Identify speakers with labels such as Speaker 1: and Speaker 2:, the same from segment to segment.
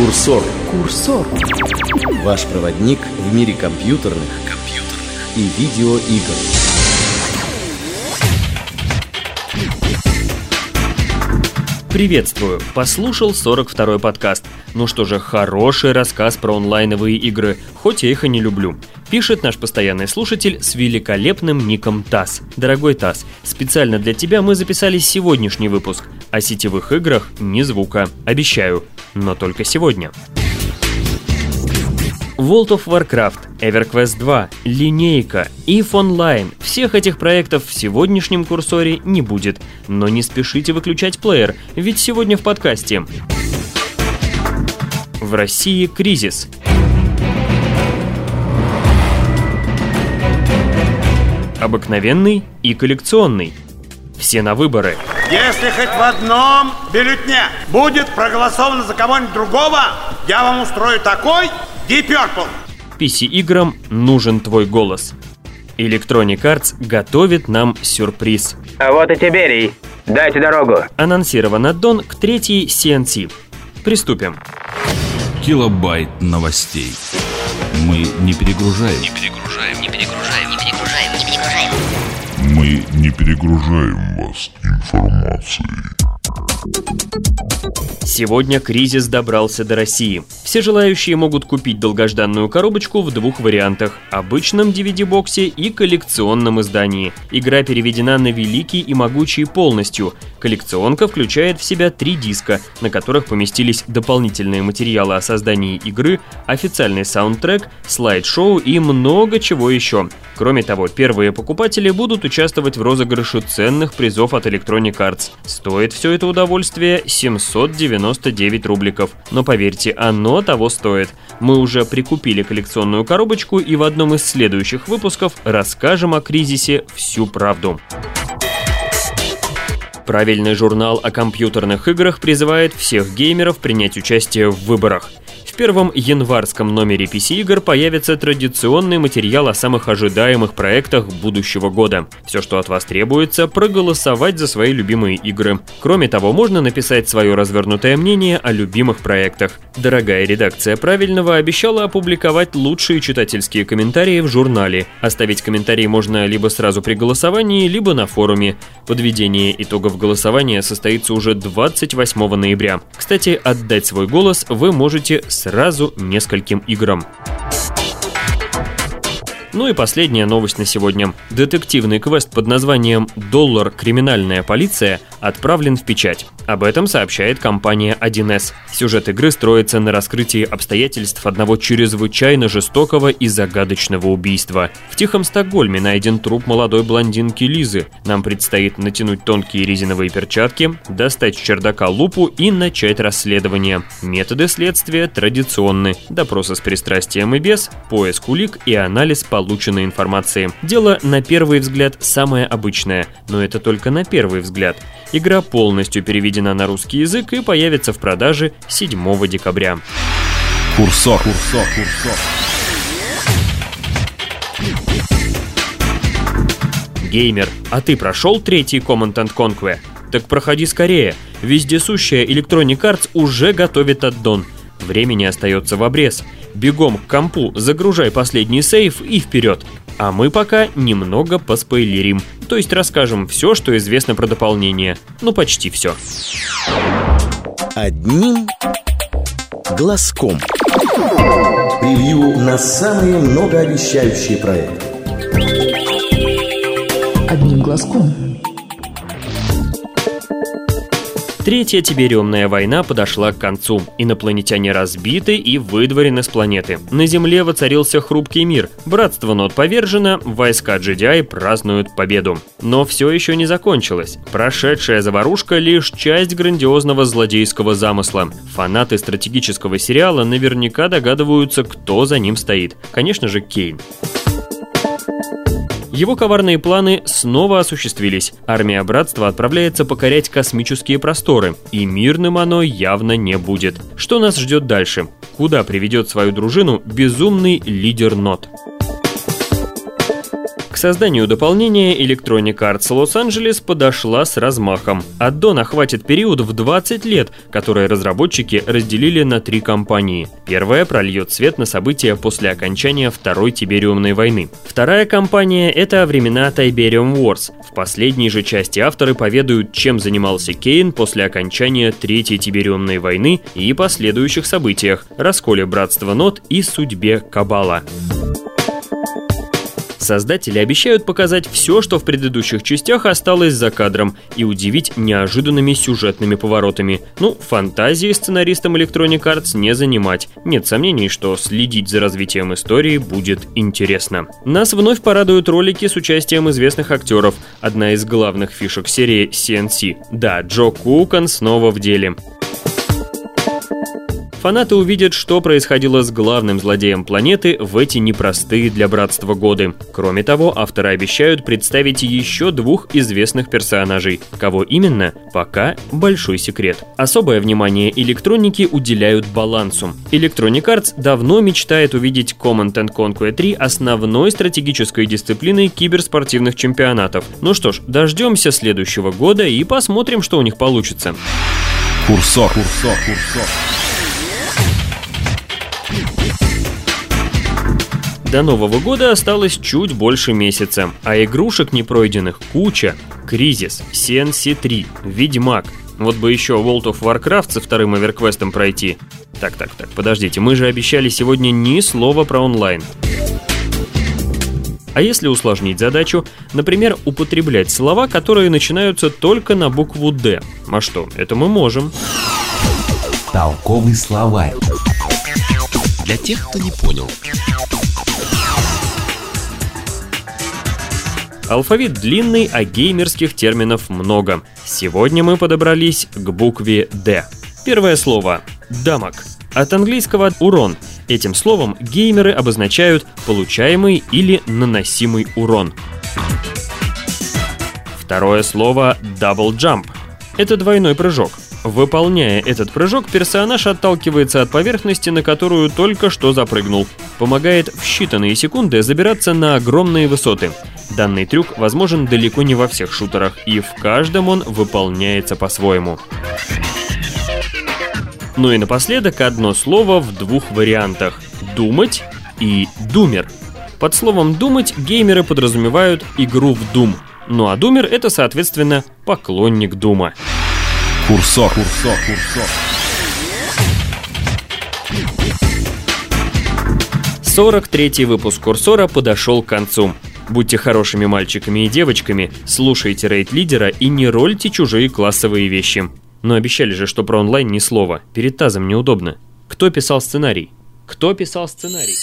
Speaker 1: Курсор.
Speaker 2: Курсор.
Speaker 1: Ваш проводник в мире компьютерных, компьютерных и видеоигр.
Speaker 3: Приветствую! Послушал 42-й подкаст. Ну что же, хороший рассказ про онлайновые игры, хоть я их и не люблю. Пишет наш постоянный слушатель с великолепным ником ТАСС. Дорогой ТАСС, специально для тебя мы записали сегодняшний выпуск. О сетевых играх ни звука. Обещаю. Но только сегодня. World of Warcraft, EverQuest 2, Линейка, EVE Online. Всех этих проектов в сегодняшнем курсоре не будет. Но не спешите выключать плеер, ведь сегодня в подкасте. В России кризис. Обыкновенный и коллекционный. Все на выборы.
Speaker 4: Если хоть в одном бюллетне будет проголосовано за кого-нибудь другого, я вам устрою такой Deep Purple.
Speaker 3: PC-играм нужен твой голос. Electronic Arts готовит нам сюрприз.
Speaker 5: А вот и Тиберий. Дайте дорогу.
Speaker 3: Анонсирован аддон к третьей CNC. Приступим.
Speaker 6: Килобайт новостей. Мы не перегружаем.
Speaker 7: Не перегружаем, не перегружаем
Speaker 8: вас информацией.
Speaker 3: Сегодня кризис добрался до России. Все желающие могут купить долгожданную коробочку в двух вариантах – обычном DVD-боксе и коллекционном издании. Игра переведена на великий и могучий полностью. Коллекционка включает в себя три диска, на которых поместились дополнительные материалы о создании игры, официальный саундтрек, слайд-шоу и много чего еще. Кроме того, первые покупатели будут участвовать в розыгрыше ценных призов от Electronic Arts. Стоит все это удовольствие 799 рубликов. Но поверьте, оно того стоит. Мы уже прикупили коллекционную коробочку и в одном из следующих выпусков расскажем о кризисе всю правду. Правильный журнал о компьютерных играх призывает всех геймеров принять участие в выборах. В первом январском номере PC-игр появится традиционный материал о самых ожидаемых проектах будущего года. Все, что от вас требуется, проголосовать за свои любимые игры. Кроме того, можно написать свое развернутое мнение о любимых проектах. Дорогая редакция правильного обещала опубликовать лучшие читательские комментарии в журнале. Оставить комментарий можно либо сразу при голосовании, либо на форуме. Подведение итогов голосования состоится уже 28 ноября. Кстати, отдать свой голос вы можете сразу нескольким играм. Ну и последняя новость на сегодня. Детективный квест под названием «Доллар. Криминальная полиция» отправлен в печать. Об этом сообщает компания 1С. Сюжет игры строится на раскрытии обстоятельств одного чрезвычайно жестокого и загадочного убийства. В Тихом Стокгольме найден труп молодой блондинки Лизы. Нам предстоит натянуть тонкие резиновые перчатки, достать с чердака лупу и начать расследование. Методы следствия традиционны. Допросы с пристрастием и без, поиск улик и анализ полученной информации. Дело, на первый взгляд, самое обычное, но это только на первый взгляд. Игра полностью переведена на русский язык и появится в продаже 7 декабря.
Speaker 6: Курсор. Курсор. Курсор.
Speaker 3: Геймер, а ты прошел третий Command and Conquer? Так проходи скорее. Вездесущая Electronic Arts уже готовит аддон. Времени остается в обрез. Бегом к компу, загружай последний сейф и вперед. А мы пока немного поспойлерим. То есть расскажем все, что известно про дополнение. Ну, почти все.
Speaker 1: Одним глазком. Превью на самые многообещающие проекты.
Speaker 2: Одним глазком.
Speaker 3: Третья Тибериумная война подошла к концу. Инопланетяне разбиты и выдворены с планеты. На Земле воцарился хрупкий мир. Братство нот повержено, войска GDI празднуют победу. Но все еще не закончилось. Прошедшая заварушка лишь часть грандиозного злодейского замысла. Фанаты стратегического сериала наверняка догадываются, кто за ним стоит. Конечно же, Кейн. Его коварные планы снова осуществились. Армия Братства отправляется покорять космические просторы, и мирным оно явно не будет. Что нас ждет дальше? Куда приведет свою дружину безумный лидер Нот? Созданию дополнения Electronic Arts Los-Angeles подошла с размахом. Аддон охватит период в 20 лет, который разработчики разделили на три компании. Первая прольет свет на события после окончания Второй Тибериумной войны. Вторая компания – это времена Tiberium Wars. В последней же части авторы поведают, чем занимался Кейн после окончания Третьей Тибериумной войны и последующих событиях, расколе Братства Нот и судьбе Кабала. Создатели обещают показать все, что в предыдущих частях осталось за кадром, и удивить неожиданными сюжетными поворотами. Ну, фантазии сценаристам Electronic Arts не занимать. Нет сомнений, что следить за развитием истории будет интересно. Нас вновь порадуют ролики с участием известных актеров. Одна из главных фишек серии CNC. Да, Джо Кукан снова в деле. Фанаты увидят, что происходило с главным злодеем планеты в эти непростые для братства годы. Кроме того, авторы обещают представить еще двух известных персонажей. Кого именно, пока большой секрет. Особое внимание электроники уделяют балансу. Electronic Arts давно мечтает увидеть Command Conquer 3 основной стратегической дисциплиной киберспортивных чемпионатов. Ну что ж, дождемся следующего года и посмотрим, что у них получится.
Speaker 6: Курсор, курсор, курсор.
Speaker 3: До Нового года осталось чуть больше месяца, а игрушек непройденных куча. Кризис, CNC3, Ведьмак. Вот бы еще World of Warcraft со вторым оверквестом пройти. Так, так, так, подождите, мы же обещали сегодня ни слова про онлайн. А если усложнить задачу, например, употреблять слова, которые начинаются только на букву «Д». А что, это мы можем.
Speaker 9: Толковый словарь.
Speaker 10: Для тех, кто не понял.
Speaker 3: Алфавит длинный, а геймерских терминов много. Сегодня мы подобрались к букве «Д». Первое слово «дамаг». От английского «урон». Этим словом геймеры обозначают получаемый или наносимый урон. Второе слово «double jump». Это двойной прыжок. Выполняя этот прыжок, персонаж отталкивается от поверхности, на которую только что запрыгнул. Помогает в считанные секунды забираться на огромные высоты. Данный трюк возможен далеко не во всех шутерах, и в каждом он выполняется по-своему. Ну и напоследок одно слово в двух вариантах – «думать» и «думер». Под словом «думать» геймеры подразумевают игру в Doom, ну а думер – это, соответственно, поклонник Дума.
Speaker 6: Курсор, курсор, курсор.
Speaker 3: 43-й выпуск Курсора подошел к концу. Будьте хорошими мальчиками и девочками, слушайте рейд-лидера и не рольте чужие классовые вещи. Но обещали же, что про онлайн ни слова. Перед тазом неудобно. Кто писал сценарий? Кто писал сценарий?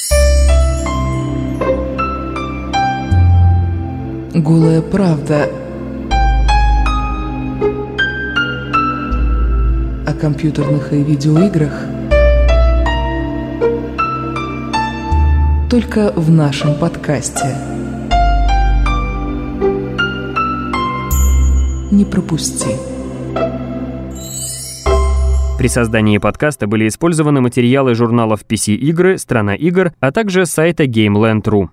Speaker 2: Голая правда о компьютерных и видеоиграх только в нашем подкасте. Не пропусти.
Speaker 3: При создании подкаста были использованы материалы журналов PC Игры, Страна игр, а также сайта GameLand.ru.